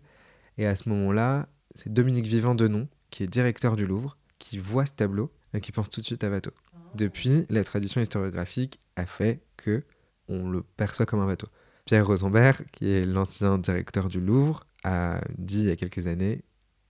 Et à ce moment-là, c'est Dominique Vivant Denon, qui est directeur du Louvre, qui voit ce tableau et qui pense tout de suite à Watteau. Depuis, la tradition historiographique a fait que on le perçoit comme un bateau. Pierre Rosenberg, qui est l'ancien directeur du Louvre, a dit il y a quelques années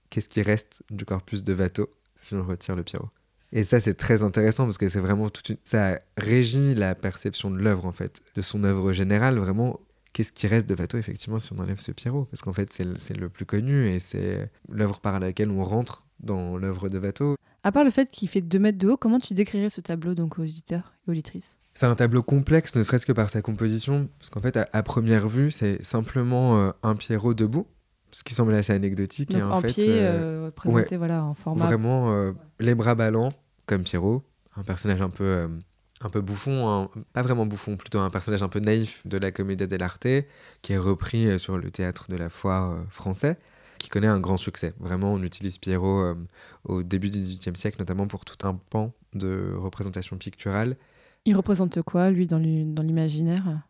qu'est-ce qui reste du corpus de Watteau si on retire le Pierrot? Et ça, c'est très intéressant parce que c'est vraiment. Ça régit la perception de l'œuvre, en fait, de son œuvre générale. Vraiment, qu'est-ce qui reste de Watteau, effectivement, si on enlève ce Pierrot? Parce qu'en fait, c'est le, le plus connu et c'est l'œuvre par laquelle on rentre dans l'œuvre de Watteau. À part le fait qu'il fait 2 mètres de haut, comment tu décrirais ce tableau donc aux auditeurs et auditrices? C'est un tableau complexe, ne serait-ce que par sa composition, parce qu'en fait, à, à première vue, c'est simplement euh, un Pierrot debout, ce qui semble assez anecdotique. Donc et en, en fait, pied, euh, euh, présenté voilà, en format. vraiment les bras ballants, comme Pierrot, un personnage un peu, un peu bouffon, pas vraiment bouffon, plutôt un personnage un peu naïf de la Commedia dell'arte, qui est repris euh, sur le théâtre de la foire euh, français, qui connaît un grand succès. Vraiment, on utilise Pierrot euh, au début du XVIIIe siècle, notamment pour tout un pan de représentation picturale. Il représente quoi, lui, dans l'imaginaire?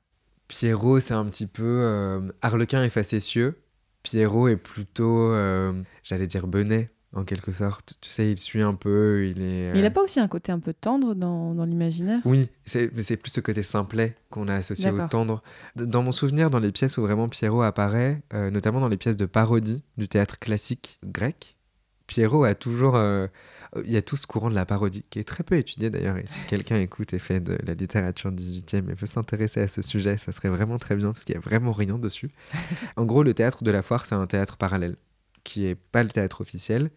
Pierrot, c'est un petit peu euh, Harlequin et facétieux. Pierrot est plutôt, euh, j'allais dire, benet, en quelque sorte. Tu sais, il suit un peu, il est... Mais il euh, a pas aussi un côté un peu tendre dans, dans l'imaginaire? Oui, c'est mais c'est plus ce côté simplet qu'on a associé au tendre. Dans mon souvenir, dans les pièces où vraiment Pierrot apparaît, euh, notamment dans les pièces de parodie du théâtre classique grec, Pierrot a toujours... euh, il y a tout ce courant de la parodie, qui est très peu étudié d'ailleurs. Et si quelqu'un écoute et fait de la littérature 18e et veut s'intéresser à ce sujet, ça serait vraiment très bien, parce qu'il n'y a vraiment rien dessus. en gros, le théâtre de la foire, c'est un théâtre parallèle, qui est pas le théâtre officiel,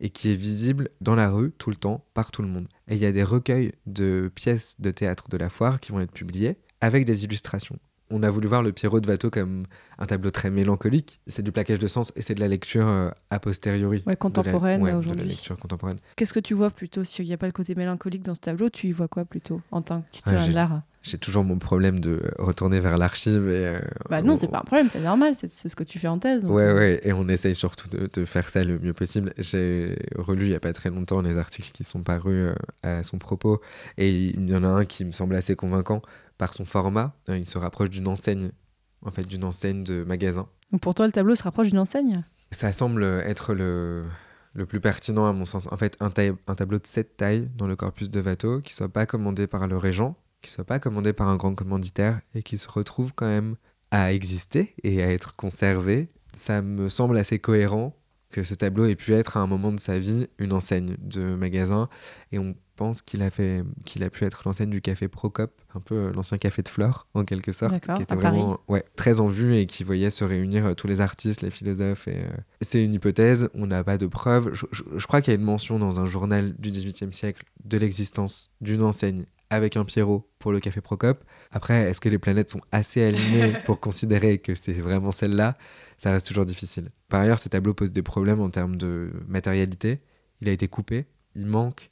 et qui est visible dans la rue tout le temps par tout le monde. Et il y a des recueils de pièces de théâtre de la foire qui vont être publiés avec des illustrations. On a voulu voir le Pierrot de Watteau comme un tableau très mélancolique. C'est du plaquage de sens et c'est de la lecture euh, a posteriori. Ouais, contemporaine ouais, de la aujourd'hui. lecture contemporaine. Qu'est-ce que tu vois plutôt S'il n'y a pas le côté mélancolique dans ce tableau, tu y vois quoi plutôt en tant qu'historien Ouais, j'ai- de l'art? J'ai toujours mon problème de retourner vers l'archive et. euh, Bah non, on- c'est pas un problème, c'est normal, c'est c'est ce que tu fais en thèse. donc, Ouais, euh, ouais, et on essaye surtout de, de faire ça le mieux possible. J'ai relu il n'y a pas très longtemps les articles qui sont parus euh, à son propos, et il y en a un qui me semble assez convaincant par son format. Il se rapproche d'une enseigne, en fait, d'une enseigne de magasin. Donc pour toi, le tableau se rapproche d'une enseigne? Ça semble être le, le plus pertinent à mon sens. En fait, un, taille- un tableau de cette taille dans le corpus de Watteau, qui soit pas commandé par le régent, qui soit pas commandé par un grand commanditaire, et qui se retrouve quand même à exister et à être conservé, ça me semble assez cohérent que ce tableau ait pu être à un moment de sa vie une enseigne de magasin. Et on pense qu'il a, fait, qu'il a pu être l'enseigne du café Procope, un peu euh, l'ancien café de Flore en quelque sorte, qui était vraiment ouais, très en vue et qui voyait se réunir euh, tous les artistes, les philosophes. Et, euh, C'est une hypothèse, on n'a pas de preuves. Je, je- je crois qu'il y a une mention dans un journal du XVIIIe siècle de l'existence d'une enseigne avec un Pierrot pour le café Procope. Après, est-ce que les planètes sont assez alignées pour considérer que c'est vraiment celle-là? Ça reste toujours difficile. Par ailleurs, ce tableau pose des problèmes en termes de matérialité. Il a été coupé. Il manque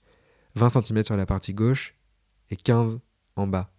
20 cm sur la partie gauche et 15 en bas.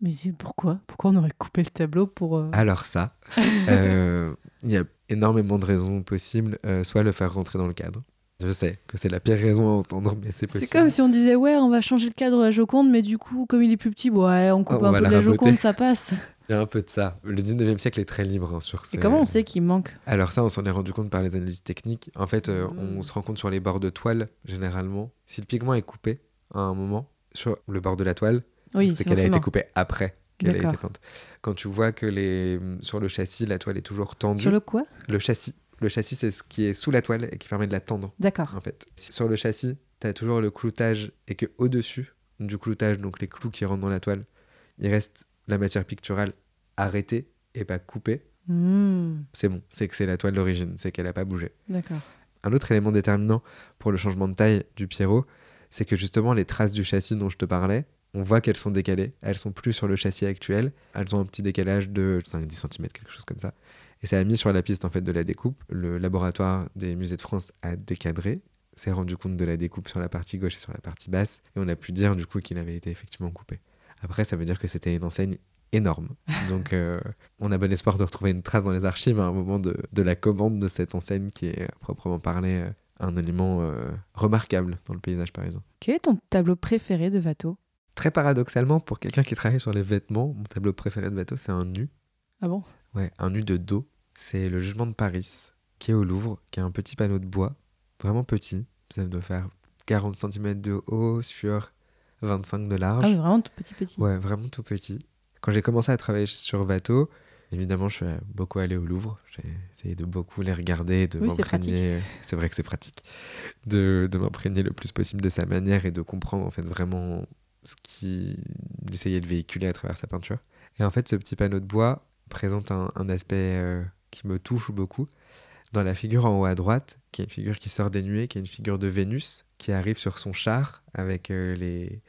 Mais pourquoi? Pourquoi on aurait coupé le tableau pour... euh, Alors ça, euh, il y a énormément de raisons possibles. Euh, soit le faire rentrer dans le cadre. Je sais que c'est la pire raison à entendre, mais c'est possible. C'est comme si on disait ouais, on va changer le cadre de la Joconde, mais du coup, comme il est plus petit, ouais, on coupe On un peu la de la raboter. Joconde, ça passe. Il y a un peu de ça. Le 19e siècle est très libre hein, sur ces... Et comment on sait qu'il manque? Alors ça, on s'en est rendu compte par les analyses techniques. En fait, euh, on se rend compte sur les bords de toile, généralement. Si le pigment est coupé à un moment, sur le bord de la toile, Oui, c'est qu'elle a été coupée après qu'elle a été peinte. Quand tu vois que les... sur le châssis, la toile est toujours tendue. Sur le quoi? Le châssis. Le châssis, c'est ce qui est sous la toile et qui permet de la tendre, D'accord. en fait. Sur le châssis, tu as toujours le cloutage et que au-dessus du cloutage, donc les clous qui rentrent dans la toile, il reste la matière picturale arrêtée et pas coupée. Hmm, C'est bon, c'est que c'est la toile d'origine, c'est qu'elle n'a pas bougé. D'accord. Un autre élément déterminant pour le changement de taille du Pierrot, c'est que justement les traces du châssis dont je te parlais, on voit qu'elles sont décalées. Elles sont plus sur le châssis actuel. Elles ont un petit décalage de 5-10 cm, quelque chose comme ça. Et ça a mis sur la piste en fait de la découpe. Le laboratoire des musées de France a décadré, s'est rendu compte de la découpe sur la partie gauche et sur la partie basse, et on a pu dire du coup qu'il avait été effectivement coupé. Après, ça veut dire que c'était une enseigne énorme. Donc, euh, on a bon espoir de retrouver une trace dans les archives à un moment de, de la commande de cette enseigne qui est à proprement parler euh, un élément euh, remarquable dans le paysage parisien. Quel est ton tableau préféré de Watteau? Très paradoxalement, pour quelqu'un qui travaille sur les vêtements, mon tableau préféré de Watteau, c'est un nu. Ah bon? Ouais, un nu de dos. C'est le Jugement de Paris, qui est au Louvre, qui a un petit panneau de bois, vraiment petit. Ça doit faire 40 cm de haut sur 25 de large. Ah oui, vraiment tout petit petit. Ouais, vraiment tout petit. Quand j'ai commencé à travailler sur Watteau, évidemment, je suis beaucoup allé au Louvre. J'ai essayé de beaucoup les regarder, de Oui, m'imprégner. C'est vrai que c'est pratique. De, de m'imprégner le plus possible de sa manière et de comprendre en fait vraiment ce qu'il essayait de véhiculer à travers sa peinture. Et en fait, ce petit panneau de bois présente un, aspect euh, qui me touche beaucoup. Dans la figure en haut à droite, qui est une figure qui sort des nuées, qui est une figure de Vénus, qui arrive sur son char avec euh, les,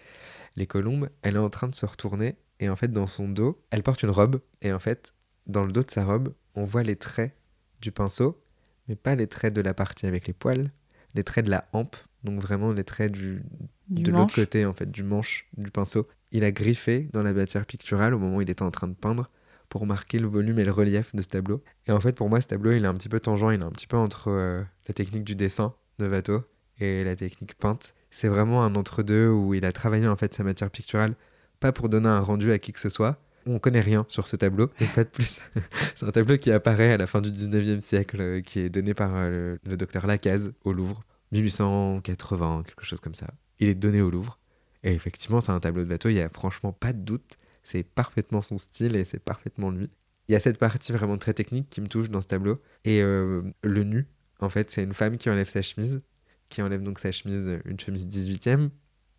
les colombes, elle est en train de se retourner. Et en fait, dans son dos, elle porte une robe. Et en fait, dans le dos de sa robe, on voit les traits du pinceau, mais pas les traits de la partie avec les poils, les traits de la hampe, donc vraiment les traits du, Du de l'autre côté en fait du manche du pinceau. Il a griffé dans la matière picturale au moment où il était en train de peindre pour marquer le volume et le relief de ce tableau. Et en fait pour moi ce tableau il est un petit peu tangent, il est un petit peu entre euh, la technique du dessin de Watteau et la technique peinte. C'est vraiment un entre-deux où il a travaillé en fait sa matière picturale pas pour donner un rendu à qui que ce soit. On connaît rien sur ce tableau, et pas de plus. C'est un tableau qui apparaît à la fin du 19e siècle, euh, qui est donné par euh, le, le docteur Lacaze au Louvre, 1880, quelque chose comme ça. Il est donné au Louvre. Et effectivement, c'est un tableau de bateau, il n'y a franchement pas de doute. C'est parfaitement son style et c'est parfaitement lui. Il y a cette partie vraiment très technique qui me touche dans ce tableau. Et euh, le nu, en fait, c'est une femme qui enlève sa chemise, qui enlève donc sa chemise, une chemise 18e,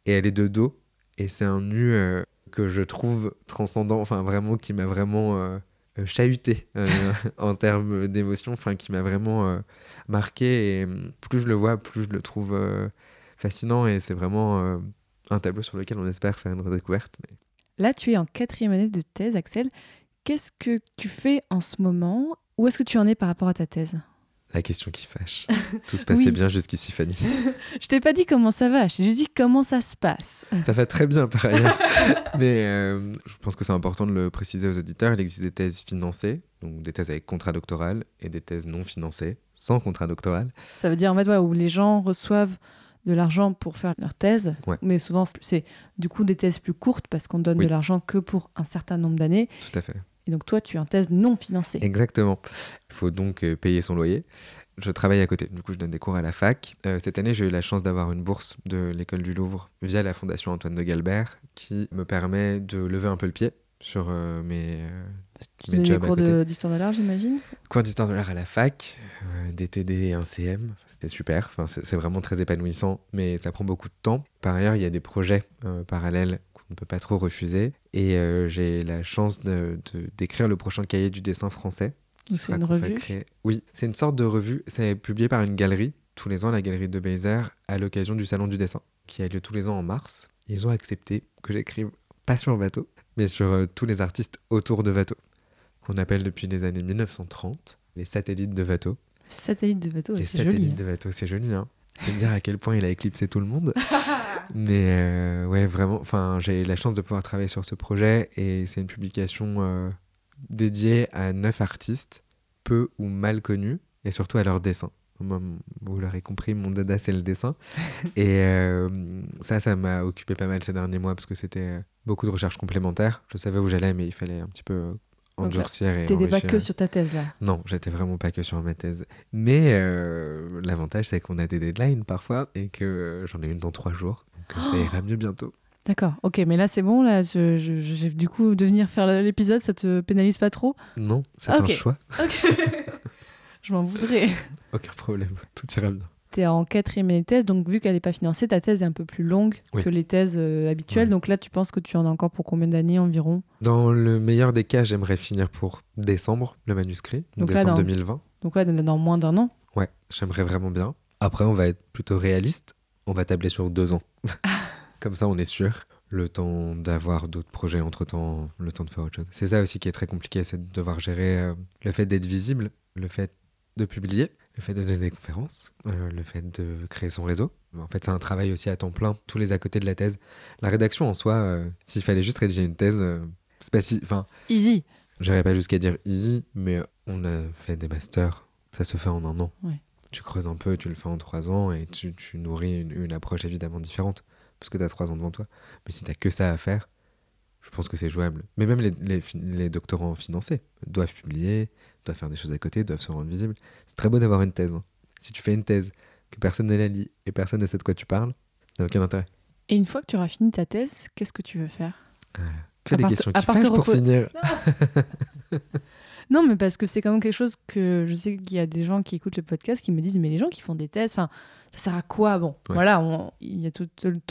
et elle est de dos. Et c'est un nu euh, que je trouve transcendant, enfin vraiment qui m'a vraiment euh, euh, chahuté euh, en termes d'émotion, enfin qui m'a vraiment euh, marqué. Et hum, plus je le vois, plus je le trouve euh, fascinant. Et c'est vraiment euh, un tableau sur lequel on espère faire une redécouverte. Mais Là, tu es en quatrième année de thèse, Axel. Qu'est-ce que tu fais en ce moment? Où est-ce que tu en es par rapport à ta thèse? La question qui fâche. Tout se passait Oui. bien jusqu'ici, Fanny. Je t'ai pas dit comment ça va, je t'ai juste dit comment ça se passe. Ça va très bien par ailleurs. Mais euh, je pense que c'est important de le préciser aux auditeurs. Il existe des thèses financées, donc des thèses avec contrat doctoral, et des thèses non financées, sans contrat doctoral. Ça veut dire en fait ouais, où les gens reçoivent de l'argent pour faire leur thèse, Ouais. mais souvent c'est du coup des thèses plus courtes parce qu'on donne Oui. de l'argent que pour un certain nombre d'années. Tout à fait. Et donc toi, tu es en thèse non financée. Exactement. Il faut donc euh, payer son loyer. Je travaille à côté. Du coup, je donne des cours à la fac. Euh, cette année, j'ai eu la chance d'avoir une bourse de l'école du Louvre via la Fondation Antoine de Galbert qui me permet de lever un peu le pied sur euh, mes, euh, Tu mes des jobs à cours côté. de- d'histoire de l'art, j'imagine? Cours d'histoire de l'art à la fac, euh, DTD et un CM. C'était super. Enfin, c'est vraiment très épanouissant, mais ça prend beaucoup de temps. Par ailleurs, il y a des projets euh, parallèles qu'on ne peut pas trop refuser. Et euh, j'ai la chance de- de- d'écrire le prochain cahier du dessin français. c'est une revue consacré- Oui, c'est une sorte de revue. C'est publié par une galerie, tous les ans, la galerie de Bézère, à l'occasion du Salon du dessin, qui a lieu tous les ans en mars. Ils ont accepté que j'écrive pas sur Watteau, mais sur euh, tous les artistes autour de Watteau, qu'on appelle depuis les années 1930 les satellites de Watteau. Satellite de bateau, c'est joli. hein. de Watteau, c'est joli, hein. C'est dire à quel point il a éclipsé tout le monde. Mais euh, ouais, vraiment, enfin, j'ai eu la chance de pouvoir travailler sur ce projet et c'est une publication euh, dédiée à neuf artistes, peu ou mal connus, et surtout à. Moi, m- vous l'aurez compris, mon dada, c'est le dessin. et euh, ça, ça m'a occupé pas mal ces derniers mois parce que c'était euh, beaucoup de recherches complémentaires. Je savais où j'allais, mais il fallait un petit peu là, endurcir et T'étais pas que sur ta thèse là. Non, j'étais vraiment pas que sur ma thèse. Mais euh, l'avantage, c'est qu'on a des deadlines parfois et que euh, j'en ai une dans trois jours. Donc euh, ça ira mieux bientôt. D'accord, ok, mais là c'est bon, là, je, je- je- du coup, de venir faire l'épisode, ça te pénalise pas trop? Non, c'est Ok. un choix. Ok. je m'en voudrais. Aucun problème. Tout ira bien. En quatrième année de thèse, donc vu qu'elle n'est pas financée, ta thèse est un peu plus longue Oui. que les thèses euh, habituelles. Ouais. Donc là, tu penses que tu en as encore pour combien d'années environ? Dans le meilleur des cas, j'aimerais finir pour décembre le manuscrit, Donc là, décembre dans- 2020. Donc là, dans moins d'un an? Ouais, j'aimerais vraiment bien. Après, on va être plutôt réaliste. On va tabler sur deux ans. Comme ça, on est sûr. le temps d'avoir d'autres projets entre-temps, le temps de faire autre chose. C'est ça aussi qui est très compliqué, c'est de devoir gérer euh, le fait d'être visible, le fait de publier, le fait de donner des conférences, euh, le fait de créer son réseau. En fait, c'est un travail aussi à temps plein, tous les à côté de la thèse. La rédaction en soi, euh, s'il fallait juste rédiger une thèse, euh, c'est pas si... Enfin, Easy. J'irais pas jusqu'à dire easy, mais on a fait des masters, ça se fait en un an. Ouais. Tu creuses un peu, tu le fais en trois ans et tu, tu nourris une, une approche évidemment différente parce que tu as trois ans devant toi. Mais si tu que ça à faire, je pense que c'est jouable. Mais même les, les doctorants financés doivent publier, doivent faire des choses à côté, doivent se rendre visibles. C'est très beau d'avoir une thèse. hein. Si tu fais une thèse, que personne ne la lit et personne ne sait de quoi tu parles, ça n'a aucun intérêt. Et une fois que tu auras fini ta thèse, qu'est-ce que tu veux faire? Que À des questions à qui fâchent pour finir. Non, mais parce que c'est quand même quelque chose que je sais qu'il y a des gens qui écoutent le podcast qui me disent mais les gens qui font des thèses, enfin, ça sert à quoi? Bon, Ouais. voilà, on- il y a tout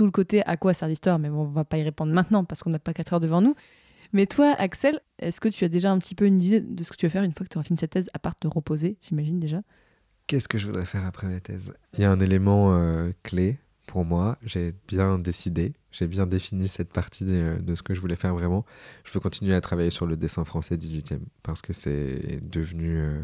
le côté à quoi sert l'histoire, mais bon, on va pas y répondre maintenant parce qu'on n'a pas 4 heures devant nous. Mais toi, Axel, est-ce que tu as déjà un petit peu une idée de ce que tu vas faire une fois que tu auras fini cette thèse, à part te reposer, j'imagine déjà? Qu'est-ce que je voudrais faire après ma thèse? Il y a un élément euh, clé pour moi. J'ai bien décidé, j'ai bien défini cette partie de, de ce que je voulais faire vraiment. Je veux continuer à travailler sur le dessin français 18e parce que c'est devenu. euh,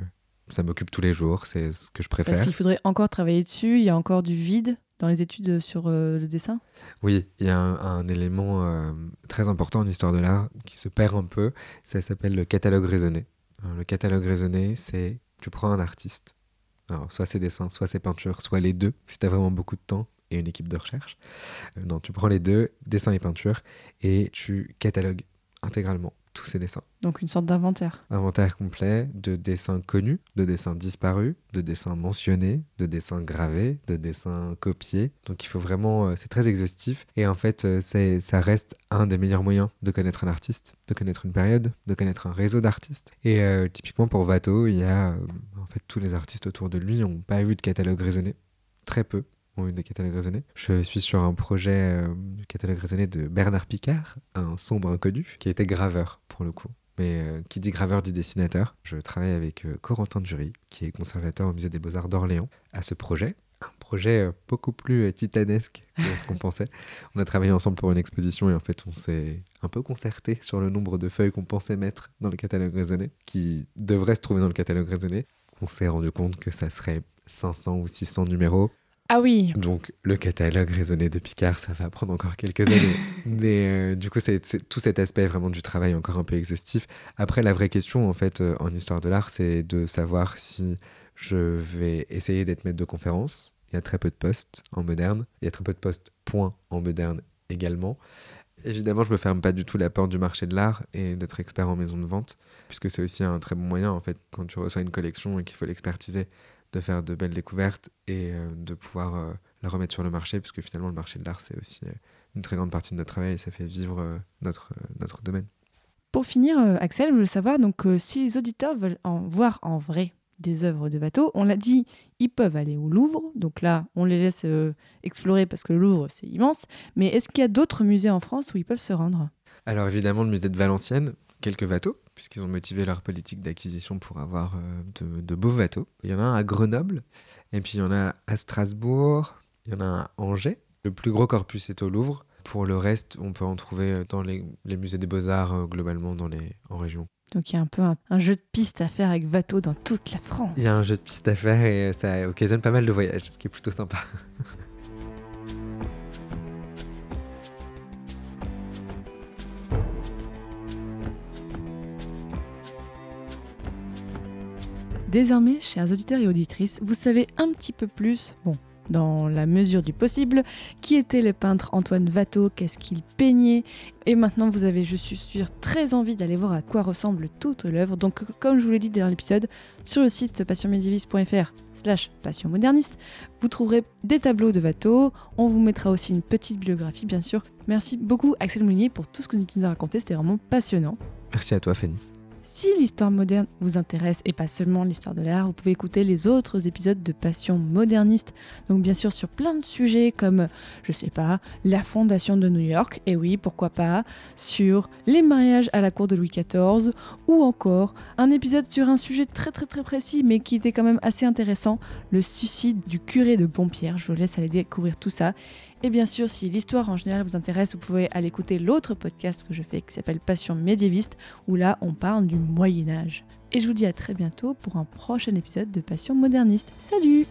ça m'occupe tous les jours, c'est ce que je Parce préfère. qu'il faudrait encore travailler dessus, il y a encore du vide? Dans les études sur euh, le dessin? Oui, il y a un, élément euh, très important en histoire de l'art qui se perd un peu. Ça s'appelle le catalogue raisonné. Le catalogue raisonné, c'est tu prends un artiste, alors soit ses dessins, soit ses peintures, soit les deux, si tu as vraiment beaucoup de temps et une équipe de recherche. Euh, non, tu prends les deux, dessins et peintures, et tu catalogues intégralement tous ces dessins. Donc une sorte d'inventaire. Inventaire complet de dessins connus, de dessins disparus, de dessins mentionnés, de dessins gravés, de dessins copiés. Donc il faut vraiment, euh, c'est très exhaustif. Et en fait, euh, c'est, ça reste un des meilleurs moyens de connaître un artiste, de connaître une période, de connaître un réseau d'artistes. Et euh, typiquement pour Watteau, il y a, en fait, tous les artistes autour de lui n'ont pas eu de catalogue raisonné. Très peu eu des catalogues raisonnés. Je suis sur un projet euh, du catalogue raisonné de Bernard Picard, un sombre inconnu, qui était graveur pour le coup. Mais euh, qui dit graveur dit dessinateur. Je travaille avec euh, Corentin Dury, qui est conservateur au musée des Beaux-Arts d'Orléans, à ce projet. Un projet euh, beaucoup plus euh, titanesque que ce qu'on pensait. On a travaillé ensemble pour une exposition et en fait on s'est un peu concerté sur le nombre de feuilles qu'on pensait mettre dans le catalogue raisonné, qui devrait se trouver dans le catalogue raisonné. On s'est rendu compte que ça serait 500 ou 600 numéros. Ah oui, Donc le catalogue raisonné de Picard, ça va prendre encore quelques années. Mais euh, du coup, c'est tout cet aspect vraiment du travail encore un peu exhaustif. Après, la vraie question, en fait, euh, en histoire de l'art, c'est de savoir si je vais essayer d'être maître de conférence. Il y a très peu de postes en moderne. Il y a très peu de postes, point, en moderne également. Évidemment, je me ferme pas du tout la porte du marché de l'art et d'être expert en maison de vente, puisque c'est aussi un très bon moyen, en fait, quand tu reçois une collection et qu'il faut l'expertiser, de faire de belles découvertes et euh, de pouvoir euh, la remettre sur le marché, puisque finalement le marché de l'art c'est aussi euh, une très grande partie de notre travail et ça fait vivre notre, notre domaine. Pour finir, Axel, je voulais savoir donc si les auditeurs veulent en voir en vrai des œuvres de bateau, on l'a dit, ils peuvent aller au Louvre. Donc là, on les laisse euh, explorer parce que le Louvre c'est immense. Mais est-ce qu'il y a d'autres musées en France où ils peuvent se rendre? Alors évidemment le musée de Valenciennes, quelques bateaux, puisqu'ils ont motivé leur politique d'acquisition pour avoir euh, de, de beaux bateaux. Il y en a un à Grenoble, et puis il y en a à Strasbourg, il y en a un à Angers. Le plus gros corpus est au Louvre. Pour le reste, on peut en trouver dans les, les musées des beaux-arts, euh, globalement dans les, en région. Donc il y a un peu un, un jeu de piste à faire avec Vato dans toute la France. Il y a un jeu de piste à faire et euh, ça occasionne pas mal de voyages, ce qui est plutôt sympa. Désormais, chers auditeurs et auditrices, vous savez un petit peu plus, bon, dans la mesure du possible, qui était le peintre Antoine Watteau, qu'est-ce qu'il peignait. Et maintenant, vous avez, je suis sûre, très envie d'aller voir à quoi ressemble toute l'œuvre. Donc, comme je vous l'ai dit dans l'épisode, sur le site passionmédiéviste.fr slash passionmoderniste, vous trouverez des tableaux de Watteau. On vous mettra aussi une petite bibliographie, bien sûr. Merci beaucoup, Axel Moulinier, pour tout ce que tu nous as raconté. C'était vraiment passionnant. Merci à toi, Fanny. Si l'histoire moderne vous intéresse et pas seulement l'histoire de l'art, vous pouvez écouter les autres épisodes de Passion moderniste. Donc bien sûr sur plein de sujets comme, je sais pas, la fondation de New York, et oui, pourquoi pas, sur les mariages à la cour de Louis XIV, ou encore un épisode sur un sujet très très très précis mais qui était quand même assez intéressant, le suicide du curé de Pompierre. Je vous laisse aller découvrir tout ça. Et bien sûr, si l'histoire en général vous intéresse, vous pouvez aller écouter l'autre podcast que je fais qui s'appelle Passion médiéviste, où là on parle du Moyen Âge. Et je vous dis à très bientôt pour un prochain épisode de Passion moderniste. Salut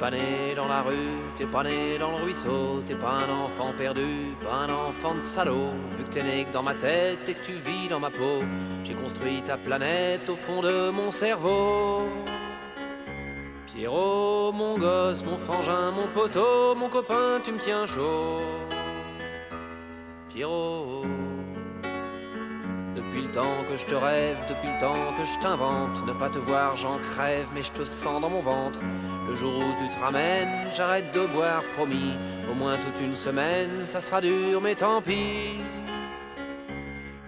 pas né dans la rue, t'es pas né dans le ruisseau, t'es pas un enfant perdu, pas un enfant de salaud. Vu que t'es né que dans ma tête et que tu vis dans ma peau, j'ai construit ta planète au fond de mon cerveau. Pierrot, mon gosse, mon frangin, mon poteau, mon copain, tu me tiens chaud. Pierrot. Le temps que je te rêve, depuis le temps que je t'invente, ne pas te voir j'en crève, mais je te sens dans mon ventre. Le jour où tu te ramènes, j'arrête de boire, promis. Au moins toute une semaine, ça sera dur, mais tant pis.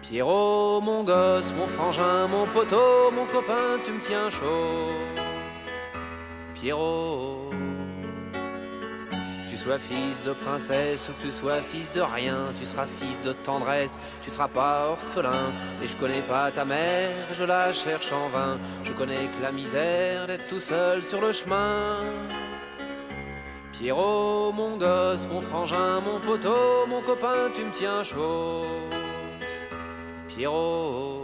Pierrot, mon gosse, mon frangin, mon poteau, mon copain, tu me tiens chaud. Pierrot. Sois fils de princesse ou que tu sois fils de rien, tu seras fils de tendresse, tu seras pas orphelin. Et je connais pas ta mère, je la cherche en vain. Je connais que la misère d'être tout seul sur le chemin. Pierrot, mon gosse, mon frangin, mon poteau, mon copain, tu me tiens chaud. Pierrot.